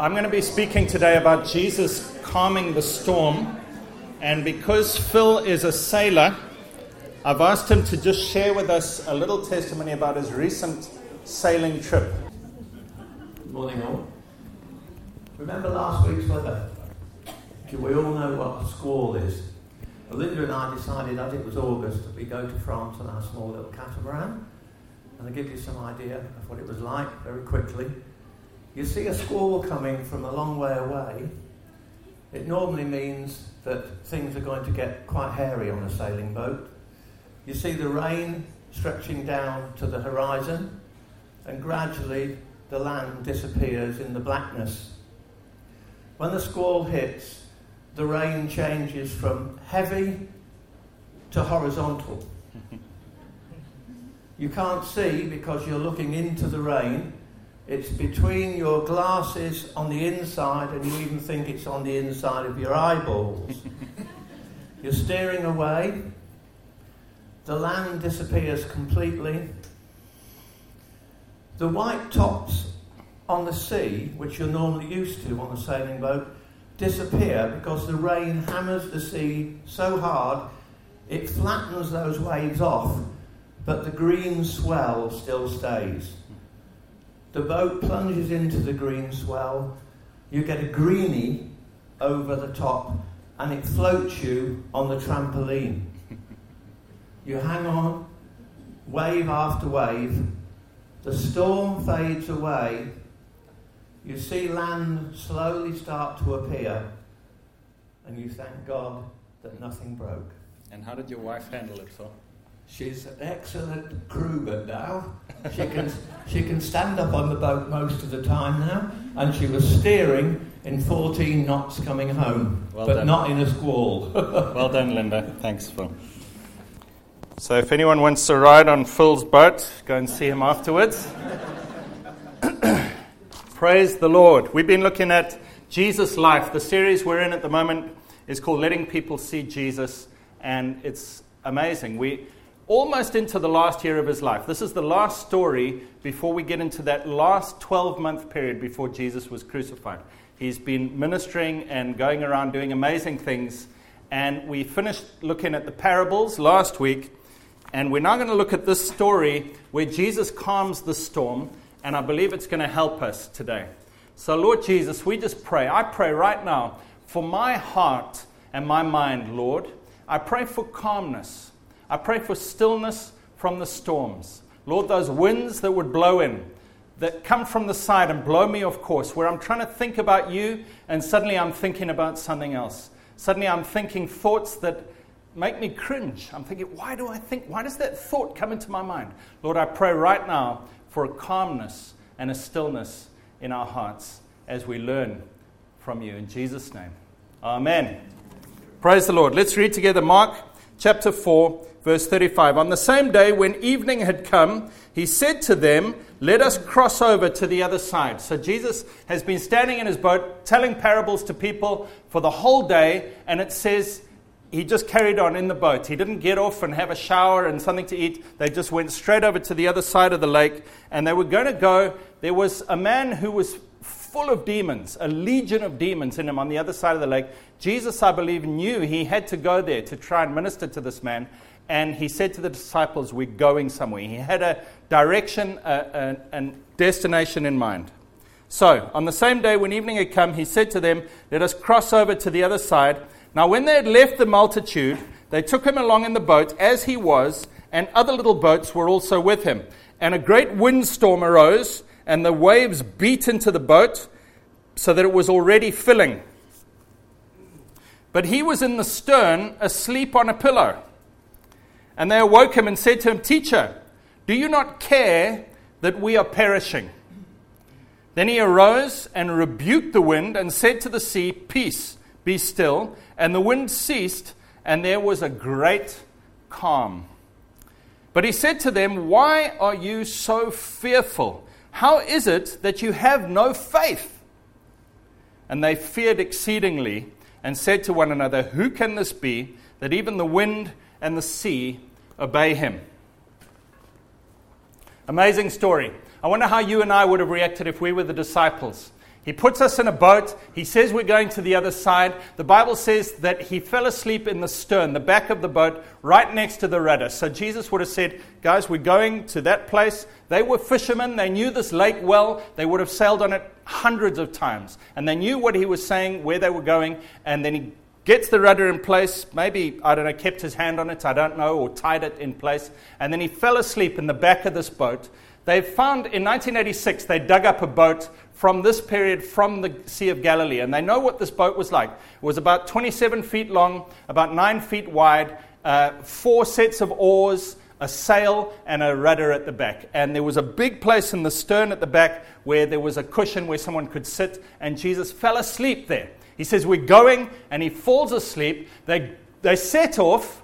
I'm going to be speaking today about Jesus calming the storm. And because Phil is a sailor, I've asked him to just share with us a little testimony about his recent sailing trip. Good morning, all. Remember last week's weather? Do we all know what a squall is? Linda and I decided as it was August that we go to France on our small little catamaran. And I'll give you some idea of what it was like very quickly. You see a squall coming from a long way away. It normally means that things are going to get quite hairy on a sailing boat. You see the rain stretching down to the horizon, and gradually the land disappears in the blackness. When the squall hits, the rain changes from heavy to horizontal. You can't see because you're looking into the rain. It's between your glasses on the inside, and you even think it's on the inside of your eyeballs. you're steering away. The land disappears completely. The white tops on the sea, which you're normally used to on a sailing boat, disappear because the rain hammers the sea so hard it flattens those waves off, but the green swell still stays. The boat plunges into the green swell, you get a greenie over the top, and it floats you on the trampoline. You hang on, wave after wave, the storm fades away, you see land slowly start to appear, and you thank God that nothing broke. And how did your wife handle it, Phil? She's an excellent crewman now. She can, she can stand up on the boat most of the time now, and she was steering in 14 knots coming home, well but done. not in a squall. well done, Linda. Thanks, Phil. So, if anyone wants to ride on Phil's boat, go and see him afterwards. Praise the Lord. We've been looking at Jesus' life. The series we're in at the moment is called Letting People See Jesus, and it's amazing. We almost into the last year of his life. This is the last story before we get into that last 12 month period before Jesus was crucified. He's been ministering and going around doing amazing things. And we finished looking at the parables last week. And we're now going to look at this story where Jesus calms the storm and I believe it's going to help us today. So, Lord Jesus, we just pray. I pray right now for my heart and my mind, Lord. I pray for calmness. I pray for stillness from the storms. Lord, those winds that would blow in, that come from the side and blow me off course, where I'm trying to think about you and suddenly I'm thinking about something else. Suddenly I'm thinking thoughts that make me cringe. I'm thinking, why do I think, why does that thought come into my mind? Lord, I pray right now for a calmness and a stillness in our hearts as we learn from you. In Jesus' name. Amen. Praise the Lord. Let's read together Mark chapter 4, verse 35. On the same day when evening had come, he said to them, Let us cross over to the other side. So Jesus has been standing in his boat telling parables to people for the whole day, and it says, he just carried on in the boat. He didn't get off and have a shower and something to eat. They just went straight over to the other side of the lake and they were going to go. There was a man who was full of demons, a legion of demons in him on the other side of the lake. Jesus, I believe, knew he had to go there to try and minister to this man. And he said to the disciples, We're going somewhere. He had a direction, a, a, a destination in mind. So, on the same day when evening had come, he said to them, Let us cross over to the other side. Now, when they had left the multitude, they took him along in the boat as he was, and other little boats were also with him. And a great windstorm arose, and the waves beat into the boat, so that it was already filling. But he was in the stern, asleep on a pillow. And they awoke him and said to him, Teacher, do you not care that we are perishing? Then he arose and rebuked the wind and said to the sea, Peace, be still. And the wind ceased, and there was a great calm. But he said to them, Why are you so fearful? How is it that you have no faith? And they feared exceedingly and said to one another, Who can this be that even the wind and the sea obey him? Amazing story. I wonder how you and I would have reacted if we were the disciples He puts us in a boat. He says we're going to the other side. The Bible says that he fell asleep in the stern, the back of the boat, right next to the rudder. So Jesus would have said, Guys, we're going to that place. They were fishermen. They knew this lake well. They would have sailed on it hundreds of times. And they knew what he was saying, where they were going. And then he gets the rudder in place. Maybe, I don't know, kept his hand on it, I don't know, or tied it in place. And then he fell asleep in the back of this boat. They found in 1986, they dug up a boat from this period from the Sea of Galilee. And they know what this boat was like. It was about 27 feet long, about 9 feet wide, uh, four sets of oars, a sail, and a rudder at the back. And there was a big place in the stern at the back where there was a cushion where someone could sit, and Jesus fell asleep there. He says, We're going, and he falls asleep. They, they set off.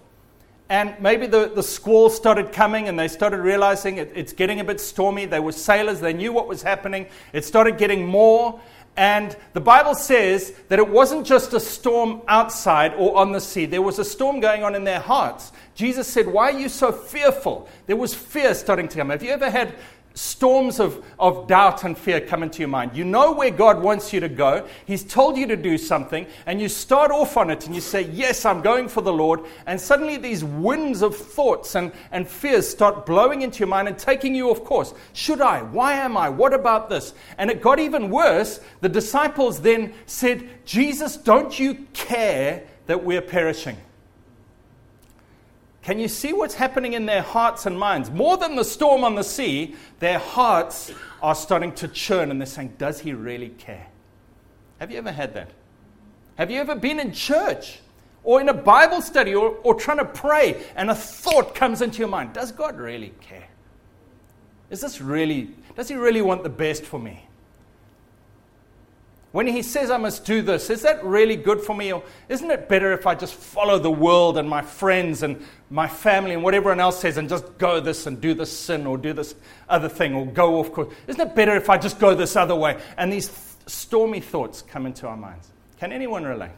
And maybe the, the squall started coming and they started realizing it, it's getting a bit stormy. They were sailors, they knew what was happening. It started getting more. And the Bible says that it wasn't just a storm outside or on the sea, there was a storm going on in their hearts. Jesus said, Why are you so fearful? There was fear starting to come. Have you ever had storms of, of doubt and fear come into your mind. You know where God wants you to go. He's told you to do something, and you start off on it and you say, Yes, I'm going for the Lord. And suddenly these winds of thoughts and, and fears start blowing into your mind and taking you off course. Should I? Why am I? What about this? And it got even worse. The disciples then said, Jesus, don't you care that we're perishing? Can you see what's happening in their hearts and minds? More than the storm on the sea, their hearts are starting to churn and they're saying, Does he really care? Have you ever had that? Have you ever been in church or in a Bible study or, or trying to pray and a thought comes into your mind? Does God really care? Is this really, does he really want the best for me? When he says I must do this, is that really good for me? Or isn't it better if I just follow the world and my friends and my family and what everyone else says and just go this and do this sin or do this other thing or go off course? Isn't it better if I just go this other way? And these th- stormy thoughts come into our minds. Can anyone relate?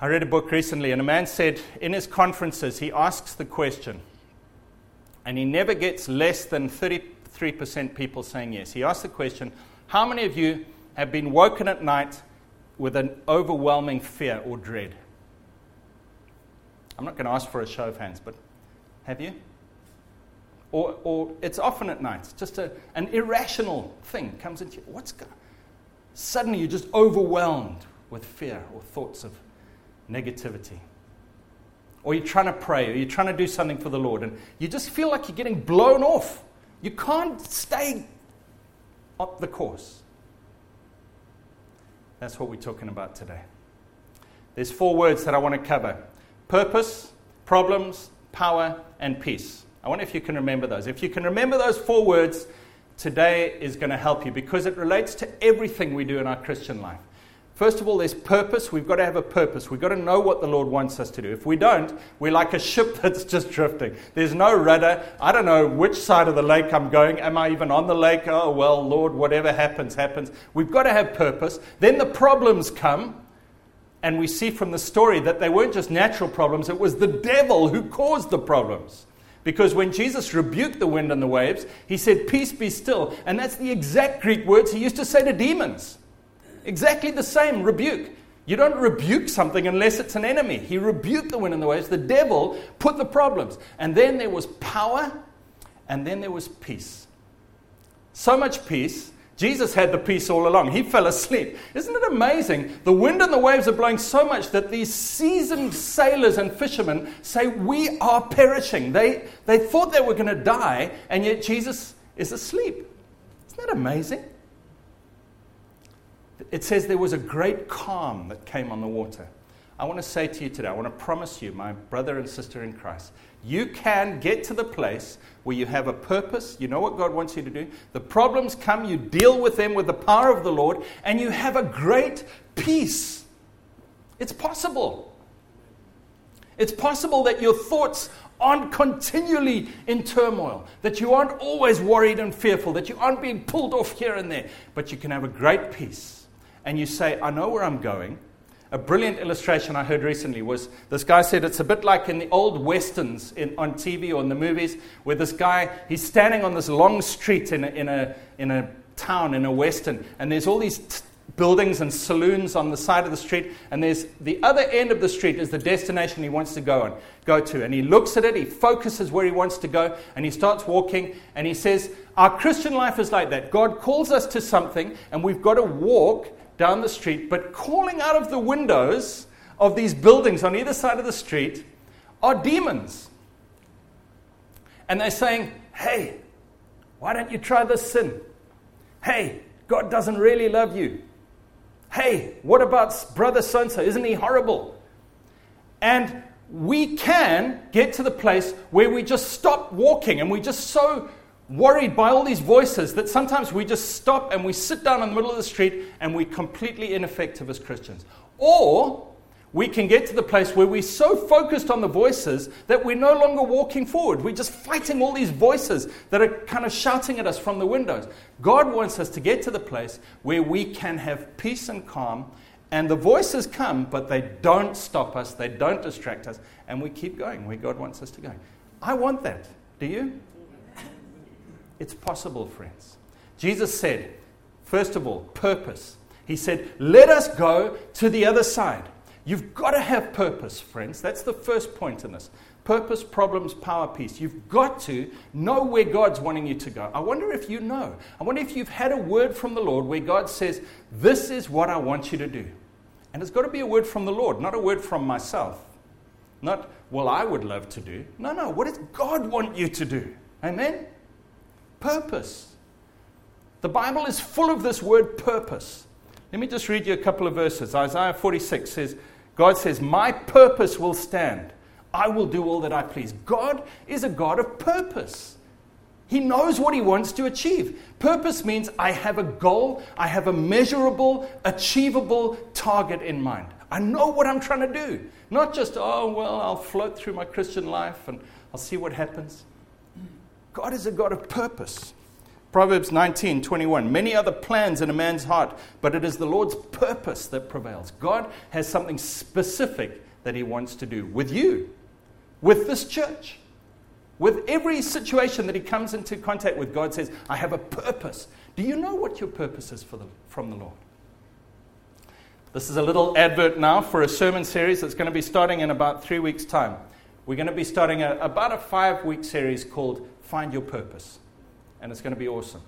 I read a book recently, and a man said in his conferences, he asks the question, and he never gets less than 30 3% people saying yes. He asked the question How many of you have been woken at night with an overwhelming fear or dread? I'm not going to ask for a show of hands, but have you? Or, or it's often at night, just a, an irrational thing comes into you. What's going Suddenly you're just overwhelmed with fear or thoughts of negativity. Or you're trying to pray, or you're trying to do something for the Lord, and you just feel like you're getting blown off you can't stay up the course. That's what we're talking about today. There's four words that I want to cover purpose, problems, power, and peace. I wonder if you can remember those. If you can remember those four words, today is going to help you because it relates to everything we do in our Christian life. First of all, there's purpose. We've got to have a purpose. We've got to know what the Lord wants us to do. If we don't, we're like a ship that's just drifting. There's no rudder. I don't know which side of the lake I'm going. Am I even on the lake? Oh, well, Lord, whatever happens, happens. We've got to have purpose. Then the problems come. And we see from the story that they weren't just natural problems, it was the devil who caused the problems. Because when Jesus rebuked the wind and the waves, he said, Peace be still. And that's the exact Greek words he used to say to demons. Exactly the same rebuke. You don't rebuke something unless it's an enemy. He rebuked the wind and the waves. The devil put the problems. And then there was power, and then there was peace. So much peace. Jesus had the peace all along. He fell asleep. Isn't it amazing? The wind and the waves are blowing so much that these seasoned sailors and fishermen say, We are perishing. They, they thought they were going to die, and yet Jesus is asleep. Isn't that amazing? It says there was a great calm that came on the water. I want to say to you today, I want to promise you, my brother and sister in Christ, you can get to the place where you have a purpose, you know what God wants you to do. The problems come, you deal with them with the power of the Lord, and you have a great peace. It's possible. It's possible that your thoughts aren't continually in turmoil, that you aren't always worried and fearful, that you aren't being pulled off here and there, but you can have a great peace and you say, I know where I'm going, A brilliant illustration I heard recently was this guy said it's a bit like in the old westerns in, on TV or in the movies, where this guy he's standing on this long street in a, in a, in a town in a western, and there's all these t- buildings and saloons on the side of the street, and there's the other end of the street is the destination he wants to go on, go to. And he looks at it, he focuses where he wants to go, and he starts walking, and he says, Our Christian life is like that. God calls us to something, and we've got to walk down the street, but calling out of the windows of these buildings on either side of the street are demons. And they're saying, Hey, why don't you try this sin? Hey, God doesn't really love you. Hey, what about brother so so? Isn't he horrible? And we can get to the place where we just stop walking and we just so worried by all these voices that sometimes we just stop and we sit down in the middle of the street and we're completely ineffective as Christians. Or we can get to the place where we're so focused on the voices that we're no longer walking forward. We're just fighting all these voices that are kind of shouting at us from the windows. God wants us to get to the place where we can have peace and calm, and the voices come, but they don't stop us, they don't distract us, and we keep going where God wants us to go. I want that. Do you? It's possible, friends. Jesus said, first of all, purpose. He said, let us go to the other side. You've got to have purpose, friends. That's the first point in this. Purpose, problems, power, peace. You've got to know where God's wanting you to go. I wonder if you know. I wonder if you've had a word from the Lord where God says, This is what I want you to do. And it's got to be a word from the Lord, not a word from myself. Not, well, I would love to do. No, no. What does God want you to do? Amen? Purpose. The Bible is full of this word purpose. Let me just read you a couple of verses. Isaiah 46 says, God says, My purpose will stand. I will do all that I please. God is a God of purpose. He knows what he wants to achieve. Purpose means I have a goal, I have a measurable, achievable target in mind. I know what I'm trying to do. Not just, oh, well, I'll float through my Christian life and I'll see what happens. God is a God of purpose. Proverbs 19, 21. Many other plans in a man's heart, but it is the Lord's purpose that prevails. God has something specific that He wants to do with you, with this church, with every situation that He comes into contact with. God says, I have a purpose. Do you know what your purpose is the, from the Lord? This is a little advert now for a sermon series that's going to be starting in about three weeks' time. We're going to be starting a, about a five week series called find your purpose. And it's going to be awesome.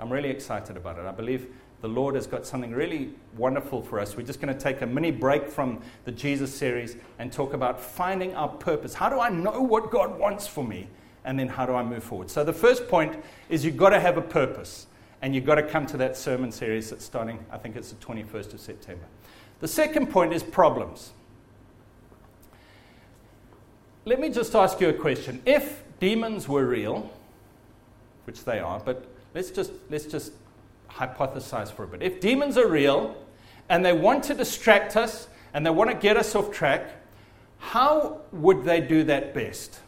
I'm really excited about it. I believe the Lord has got something really wonderful for us. We're just going to take a mini break from the Jesus series and talk about finding our purpose. How do I know what God wants for me? And then how do I move forward? So the first point is you've got to have a purpose. And you've got to come to that sermon series that's starting, I think it's the 21st of September. The second point is problems. Let me just ask you a question. If demons were real, which they are, but let's just, let's just hypothesize for a bit. If demons are real and they want to distract us and they want to get us off track, how would they do that best?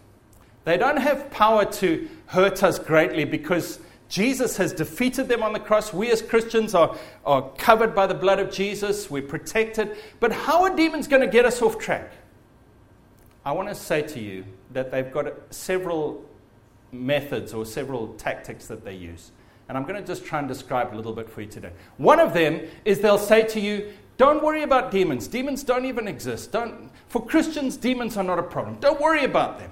They don't have power to hurt us greatly because Jesus has defeated them on the cross. We as Christians are, are covered by the blood of Jesus, we're protected. But how are demons going to get us off track? I want to say to you that they've got several methods or several tactics that they use. And I'm going to just try and describe a little bit for you today. One of them is they'll say to you, Don't worry about demons. Demons don't even exist. Don't, for Christians, demons are not a problem. Don't worry about them.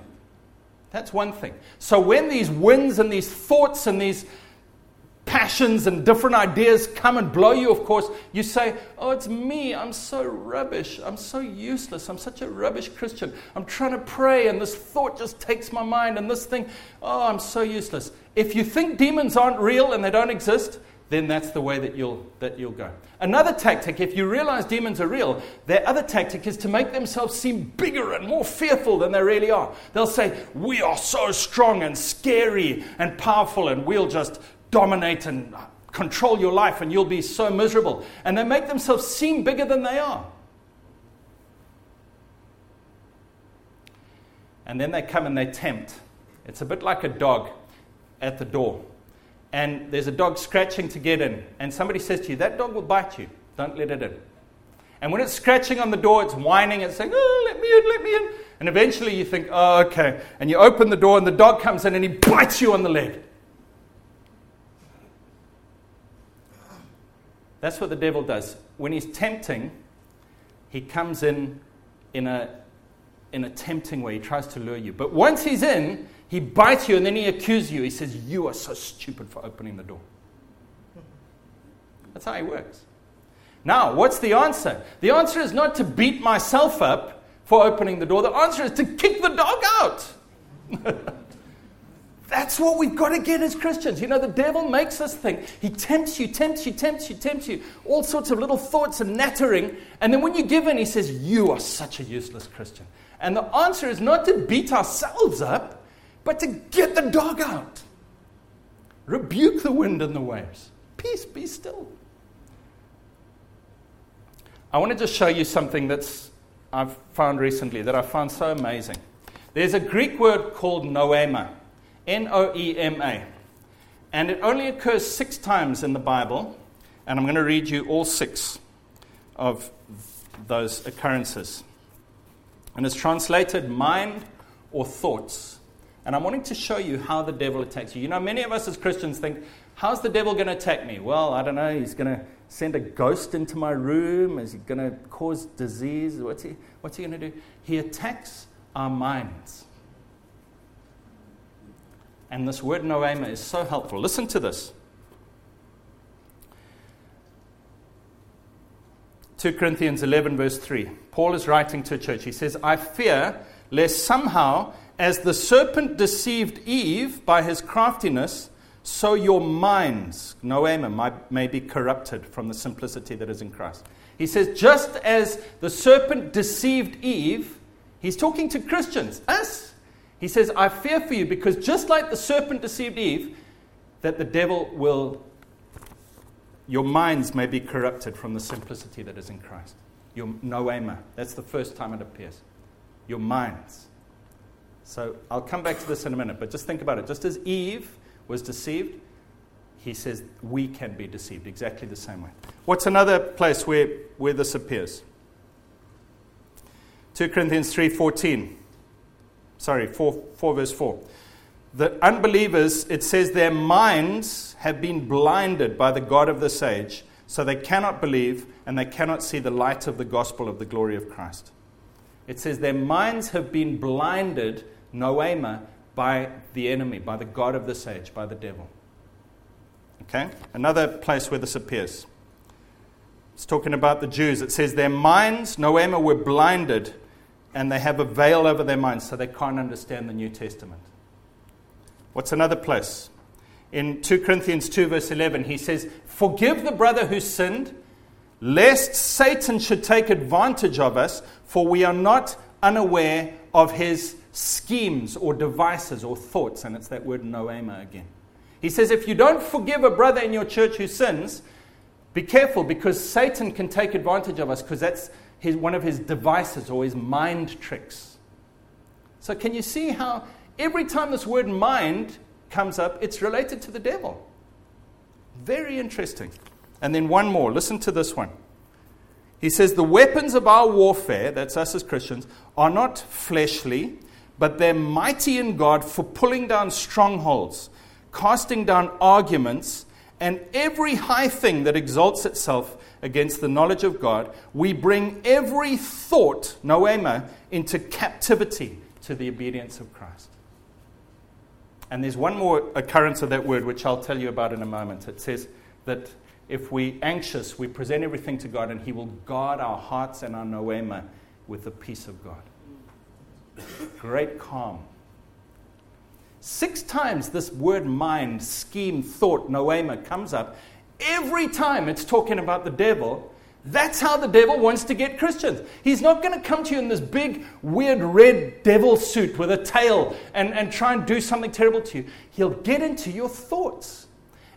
That's one thing. So when these winds and these thoughts and these passions and different ideas come and blow you, of course, you say, Oh, it's me. I'm so rubbish. I'm so useless. I'm such a rubbish Christian. I'm trying to pray, and this thought just takes my mind, and this thing, oh, I'm so useless. If you think demons aren't real and they don't exist, then that's the way that you'll, that you'll go. Another tactic, if you realize demons are real, their other tactic is to make themselves seem bigger and more fearful than they really are. They'll say, We are so strong and scary and powerful, and we'll just dominate and control your life and you'll be so miserable. And they make themselves seem bigger than they are. And then they come and they tempt. It's a bit like a dog at the door. And there's a dog scratching to get in. And somebody says to you, That dog will bite you. Don't let it in. And when it's scratching on the door, it's whining it's saying, Oh, let me in, let me in. And eventually you think, Oh, okay. And you open the door and the dog comes in and he bites you on the leg. That's what the devil does. When he's tempting, he comes in in a, in a tempting way. He tries to lure you. But once he's in, he bites you and then he accuses you. He says, You are so stupid for opening the door. That's how he works. Now, what's the answer? The answer is not to beat myself up for opening the door. The answer is to kick the dog out. That's what we've got to get as Christians. You know, the devil makes us think. He tempts you, tempts you, tempts you, tempts you. All sorts of little thoughts and nattering. And then when you give in, he says, You are such a useless Christian. And the answer is not to beat ourselves up, but to get the dog out. Rebuke the wind and the waves. Peace, be still. I want to just show you something that's I've found recently that I found so amazing. There's a Greek word called noema. N O E M A. And it only occurs six times in the Bible, and I'm going to read you all six of those occurrences. And it's translated mind or thoughts. And I'm wanting to show you how the devil attacks you. You know, many of us as Christians think, how's the devil going to attack me? Well, I don't know. He's going to send a ghost into my room. Is he going to cause disease? What's he, what's he going to do? He attacks our minds. And this word noema is so helpful. Listen to this. 2 Corinthians 11, verse 3. Paul is writing to a church. He says, I fear lest somehow, as the serpent deceived Eve by his craftiness, so your minds, noema, may be corrupted from the simplicity that is in Christ. He says, just as the serpent deceived Eve, he's talking to Christians, us. He says, I fear for you because just like the serpent deceived Eve, that the devil will, your minds may be corrupted from the simplicity that is in Christ. Your noema. That's the first time it appears. Your minds. So I'll come back to this in a minute, but just think about it. Just as Eve was deceived, he says we can be deceived exactly the same way. What's another place where, where this appears? 2 Corinthians 3:14 sorry, 4, 4 verse 4. The unbelievers, it says, their minds have been blinded by the God of this age, so they cannot believe and they cannot see the light of the gospel of the glory of Christ. It says their minds have been blinded, noema, by the enemy, by the God of this age, by the devil. Okay? Another place where this appears. It's talking about the Jews. It says their minds, noema, were blinded and they have a veil over their minds so they can't understand the New Testament. What's another place? In 2 Corinthians 2, verse 11, he says, Forgive the brother who sinned, lest Satan should take advantage of us, for we are not unaware of his schemes or devices or thoughts. And it's that word noema again. He says, If you don't forgive a brother in your church who sins, be careful because Satan can take advantage of us because that's his, one of his devices or his mind tricks. So, can you see how every time this word mind comes up, it's related to the devil? Very interesting. And then one more. Listen to this one. He says, The weapons of our warfare, that's us as Christians, are not fleshly, but they're mighty in God for pulling down strongholds, casting down arguments, and every high thing that exalts itself against the knowledge of God, we bring every thought, noema, into captivity to the obedience of Christ. And there's one more occurrence of that word, which I'll tell you about in a moment. It says that if we're anxious, we present everything to God, and He will guard our hearts and our noema with the peace of God. Great calm. Six times this word mind, scheme, thought, noema comes up, Every time it's talking about the devil, that's how the devil wants to get Christians. He's not going to come to you in this big, weird red devil suit with a tail and, and try and do something terrible to you. He'll get into your thoughts.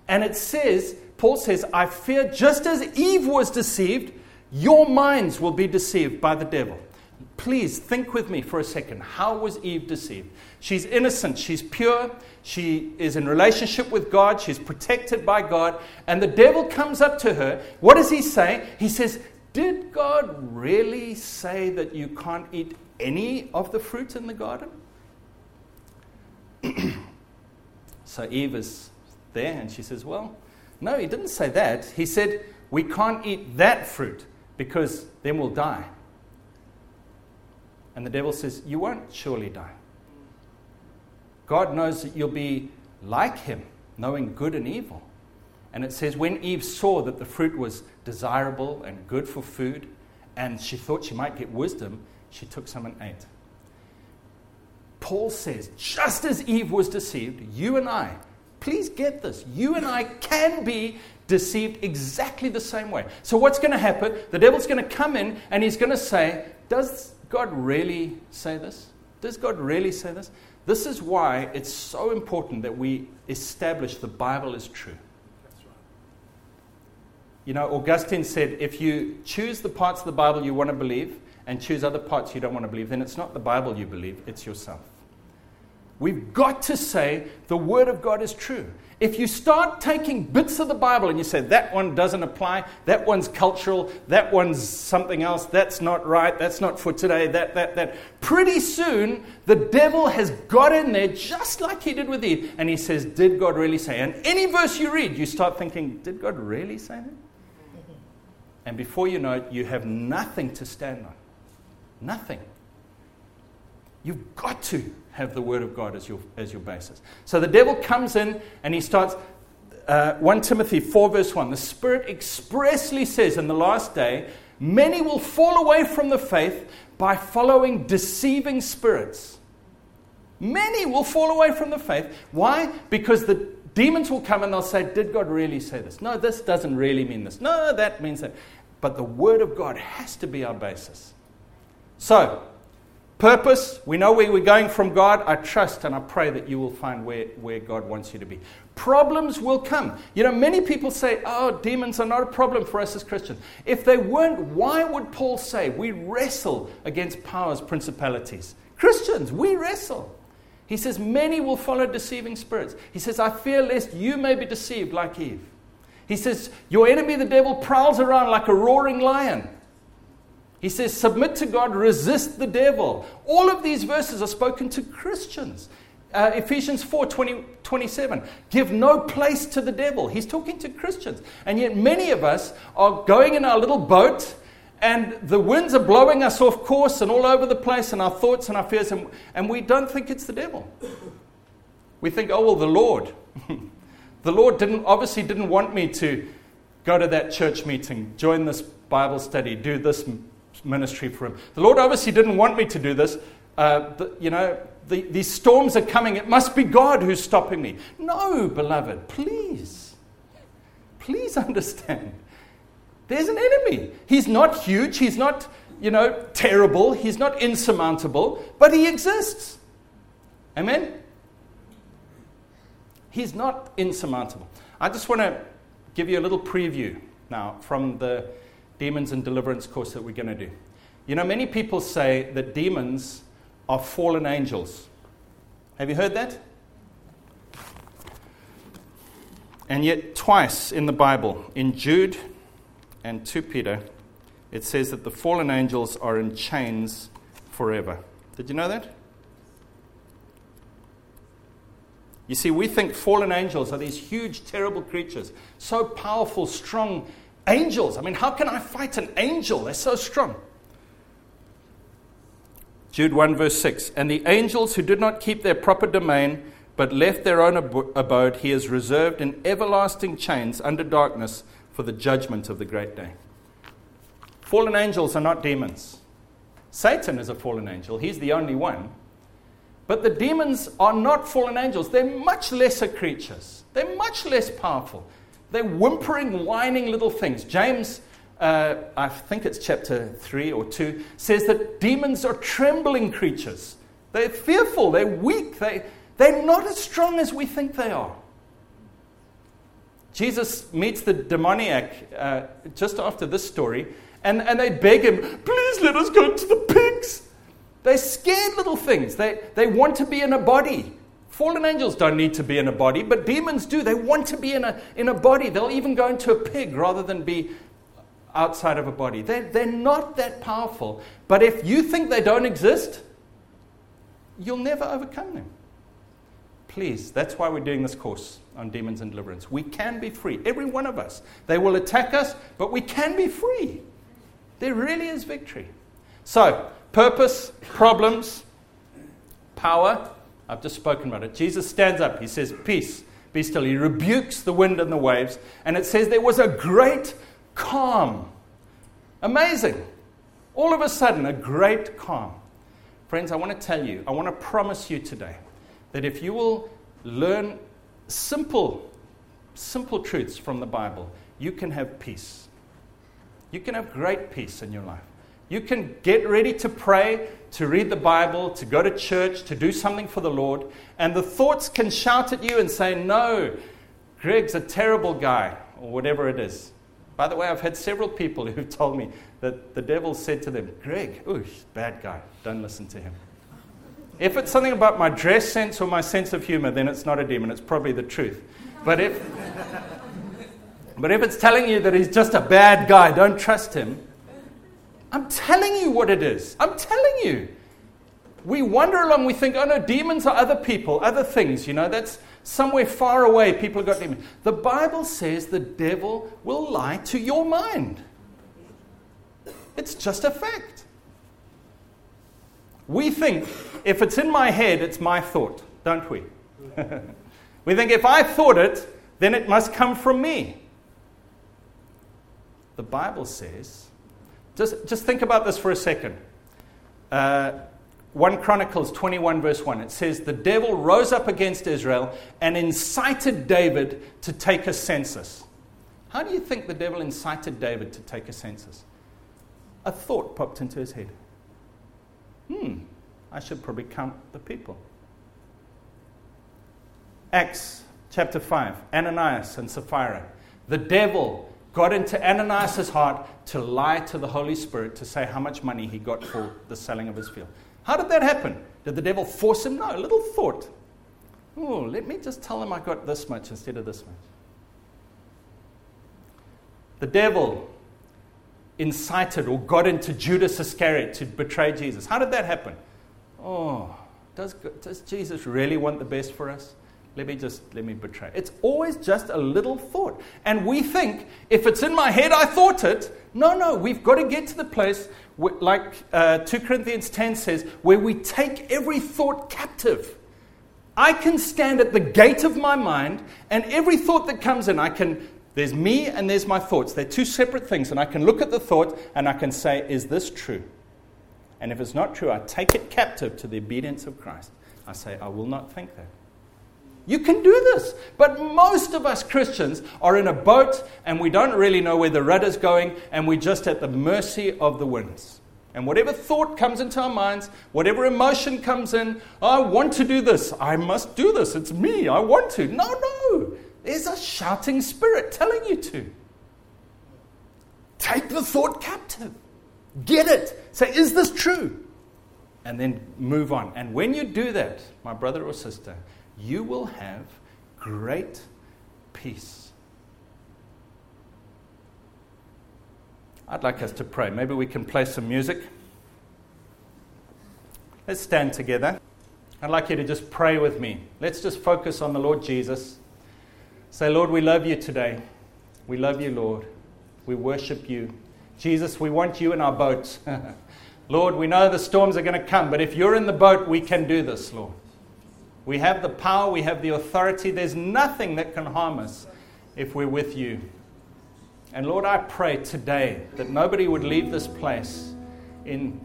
And it says, Paul says, I fear just as Eve was deceived, your minds will be deceived by the devil. Please think with me for a second. How was Eve deceived? She's innocent, she's pure, she is in relationship with God, she's protected by God, and the devil comes up to her. What does he say? He says, Did God really say that you can't eat any of the fruit in the garden? so Eve is there and she says, Well, no, he didn't say that. He said, We can't eat that fruit because then we'll die. And the devil says, You won't surely die. God knows that you'll be like him, knowing good and evil. And it says, when Eve saw that the fruit was desirable and good for food, and she thought she might get wisdom, she took some and ate. Paul says, just as Eve was deceived, you and I, please get this, you and I can be deceived exactly the same way. So, what's going to happen? The devil's going to come in and he's going to say, Does God really say this? Does God really say this? This is why it's so important that we establish the Bible is true. Right. You know, Augustine said if you choose the parts of the Bible you want to believe and choose other parts you don't want to believe, then it's not the Bible you believe, it's yourself. We've got to say the Word of God is true. If you start taking bits of the Bible and you say that one doesn't apply, that one's cultural, that one's something else, that's not right, that's not for today, that, that, that, pretty soon the devil has got in there just like he did with Eve and he says, Did God really say? And any verse you read, you start thinking, Did God really say that? And before you know it, you have nothing to stand on. Nothing. You've got to have the Word of God as your, as your basis. So the devil comes in and he starts. Uh, 1 Timothy 4, verse 1 the Spirit expressly says in the last day, many will fall away from the faith by following deceiving spirits. Many will fall away from the faith. Why? Because the demons will come and they'll say, Did God really say this? No, this doesn't really mean this. No, that means that. But the Word of God has to be our basis. So, purpose, we know where we're going from God. I trust and I pray that you will find where, where God wants you to be. Problems will come. You know, many people say, oh, demons are not a problem for us as Christians. If they weren't, why would Paul say we wrestle against powers, principalities? Christians, we wrestle. He says, Many will follow deceiving spirits. He says, I fear lest you may be deceived like Eve. He says, Your enemy, the devil, prowls around like a roaring lion. He says, Submit to God, resist the devil. All of these verses are spoken to Christians. Uh, Ephesians 4 20, 27. Give no place to the devil. He's talking to Christians. And yet, many of us are going in our little boat and the winds are blowing us off course and all over the place, and our thoughts and our fears, and, and we don't think it's the devil. We think, oh, well, the Lord. the Lord didn't, obviously didn't want me to go to that church meeting, join this Bible study, do this ministry for Him. The Lord obviously didn't want me to do this. Uh, you know, the, these storms are coming. It must be God who's stopping me. No, beloved, please. Please understand. There's an enemy. He's not huge, he's not, you know, terrible, he's not insurmountable, but he exists. Amen? He's not insurmountable. I just want to give you a little preview now from the demons and deliverance course that we're going to do. You know, many people say that demons are fallen angels. Have you heard that? And yet, twice in the Bible, in Jude and 2 Peter, it says that the fallen angels are in chains forever. Did you know that? You see, we think fallen angels are these huge, terrible creatures, so powerful, strong angels. I mean, how can I fight an angel? They're so strong. Jude 1, verse 6 And the angels who did not keep their proper domain, but left their own abode, he has reserved in everlasting chains under darkness for the judgment of the great day. Fallen angels are not demons. Satan is a fallen angel, he's the only one. But the demons are not fallen angels. They're much lesser creatures, they're much less powerful. They're whimpering, whining little things. James, uh, I think it's chapter 3 or 2, says that demons are trembling creatures. They're fearful, they're weak, they, they're not as strong as we think they are. Jesus meets the demoniac uh, just after this story, and, and they beg him, Please let us go to the pigs. They're scared little things. They, they want to be in a body. Fallen angels don't need to be in a body, but demons do. They want to be in a, in a body. They'll even go into a pig rather than be outside of a body. They're, they're not that powerful. But if you think they don't exist, you'll never overcome them. Please, that's why we're doing this course on demons and deliverance. We can be free, every one of us. They will attack us, but we can be free. There really is victory. So, purpose, problems, power. I've just spoken about it. Jesus stands up. He says, Peace, be still. He rebukes the wind and the waves. And it says there was a great calm. Amazing. All of a sudden, a great calm. Friends, I want to tell you, I want to promise you today that if you will learn simple, simple truths from the Bible, you can have peace. You can have great peace in your life. You can get ready to pray, to read the Bible, to go to church, to do something for the Lord, and the thoughts can shout at you and say, No, Gregg's a terrible guy, or whatever it is. By the way, I've had several people who've told me that the devil said to them, Greg, ooh, bad guy, don't listen to him. If it's something about my dress sense or my sense of humor, then it's not a demon, it's probably the truth. But if, but if it's telling you that he's just a bad guy, don't trust him, I'm telling you what it is. I'm telling you. We wander along, we think, oh no, demons are other people, other things, you know, that's somewhere far away. People have got demons. The Bible says the devil will lie to your mind. It's just a fact. We think if it's in my head, it's my thought, don't we? we think if I thought it, then it must come from me. The Bible says just, just think about this for a second. Uh, 1 Chronicles 21, verse 1, it says, The devil rose up against Israel and incited David to take a census. How do you think the devil incited David to take a census? A thought popped into his head. Hmm, I should probably count the people. Acts chapter 5, Ananias and Sapphira. The devil got into Ananias' heart to lie to the Holy Spirit to say how much money he got for the selling of his field. How did that happen? Did the devil force him? No, a little thought. Oh, let me just tell him I got this much instead of this much. The devil incited or got into Judas Iscariot to betray Jesus. How did that happen? Oh, does, does Jesus really want the best for us? Let me just, let me betray. It's always just a little thought. And we think, if it's in my head, I thought it. No, no, we've got to get to the place, where, like uh, 2 Corinthians 10 says, where we take every thought captive. I can stand at the gate of my mind, and every thought that comes in, I can, there's me and there's my thoughts. They're two separate things, and I can look at the thought and I can say, is this true? And if it's not true, I take it captive to the obedience of Christ. I say, I will not think that. You can do this. But most of us Christians are in a boat and we don't really know where the rudder's going and we're just at the mercy of the winds. And whatever thought comes into our minds, whatever emotion comes in, I want to do this. I must do this. It's me. I want to. No, no. There's a shouting spirit telling you to. Take the thought captive. Get it. Say, is this true? And then move on. And when you do that, my brother or sister, you will have great peace. I'd like us to pray. Maybe we can play some music. Let's stand together. I'd like you to just pray with me. Let's just focus on the Lord Jesus. Say, Lord, we love you today. We love you, Lord. We worship you. Jesus, we want you in our boat. Lord, we know the storms are going to come, but if you're in the boat, we can do this, Lord. We have the power, we have the authority. There's nothing that can harm us if we're with you. And Lord, I pray today that nobody would leave this place in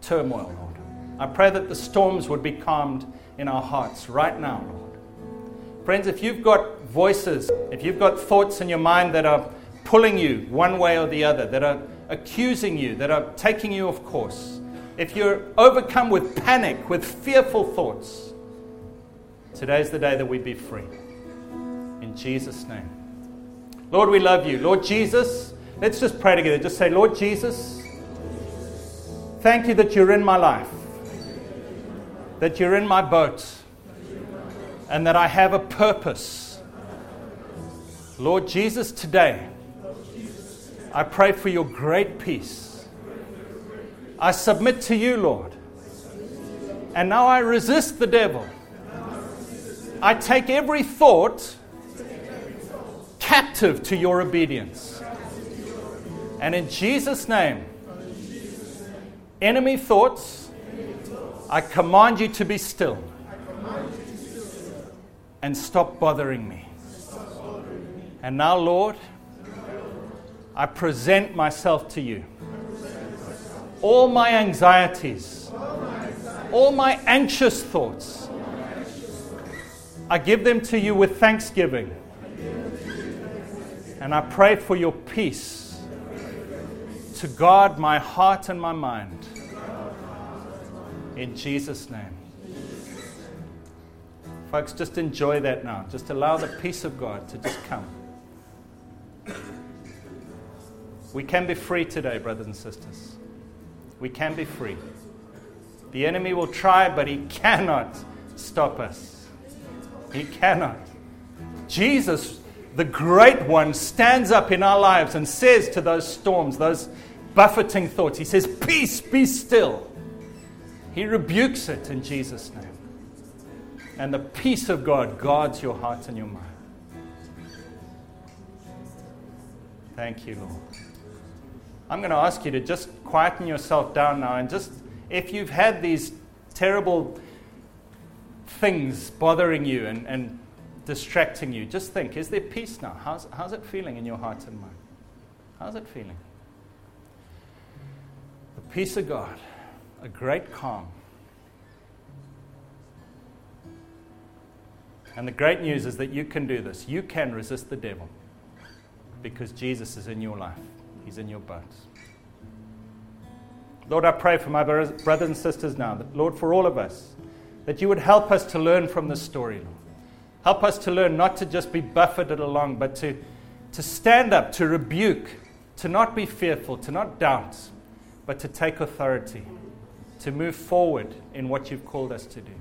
turmoil, Lord. I pray that the storms would be calmed in our hearts right now, Lord. Friends, if you've got voices, if you've got thoughts in your mind that are pulling you one way or the other, that are accusing you, that are taking you off course, if you're overcome with panic, with fearful thoughts, Today's the day that we be free. In Jesus' name. Lord, we love you. Lord Jesus, let's just pray together. Just say, Lord Jesus, thank you that you're in my life, that you're in my boat, and that I have a purpose. Lord Jesus, today, I pray for your great peace. I submit to you, Lord. And now I resist the devil. I take every thought captive to your obedience. And in Jesus' name, enemy thoughts, I command you to be still and stop bothering me. And now, Lord, I present myself to you. All my anxieties, all my anxious thoughts, I give them to you with thanksgiving. And I pray for your peace to guard my heart and my mind. In Jesus' name. Folks, just enjoy that now. Just allow the peace of God to just come. We can be free today, brothers and sisters. We can be free. The enemy will try, but he cannot stop us. He cannot. Jesus, the great one, stands up in our lives and says to those storms, those buffeting thoughts, He says, Peace, be still. He rebukes it in Jesus' name. And the peace of God guards your heart and your mind. Thank you, Lord. I'm going to ask you to just quieten yourself down now and just, if you've had these terrible things bothering you and, and distracting you, just think is there peace now? How's, how's it feeling in your heart and mind? How's it feeling? The peace of God, a great calm. And the great news is that you can do this. You can resist the devil because Jesus is in your life. He's in your bones. Lord, I pray for my brothers and sisters now, Lord, for all of us, that you would help us to learn from this story, Lord. Help us to learn not to just be buffeted along, but to, to stand up, to rebuke, to not be fearful, to not doubt, but to take authority, to move forward in what you've called us to do.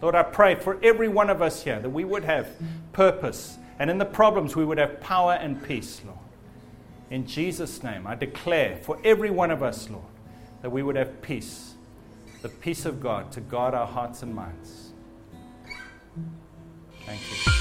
Lord, I pray for every one of us here that we would have purpose, and in the problems, we would have power and peace, Lord. In Jesus' name, I declare for every one of us, Lord, that we would have peace, the peace of God to guard our hearts and minds. Thank you.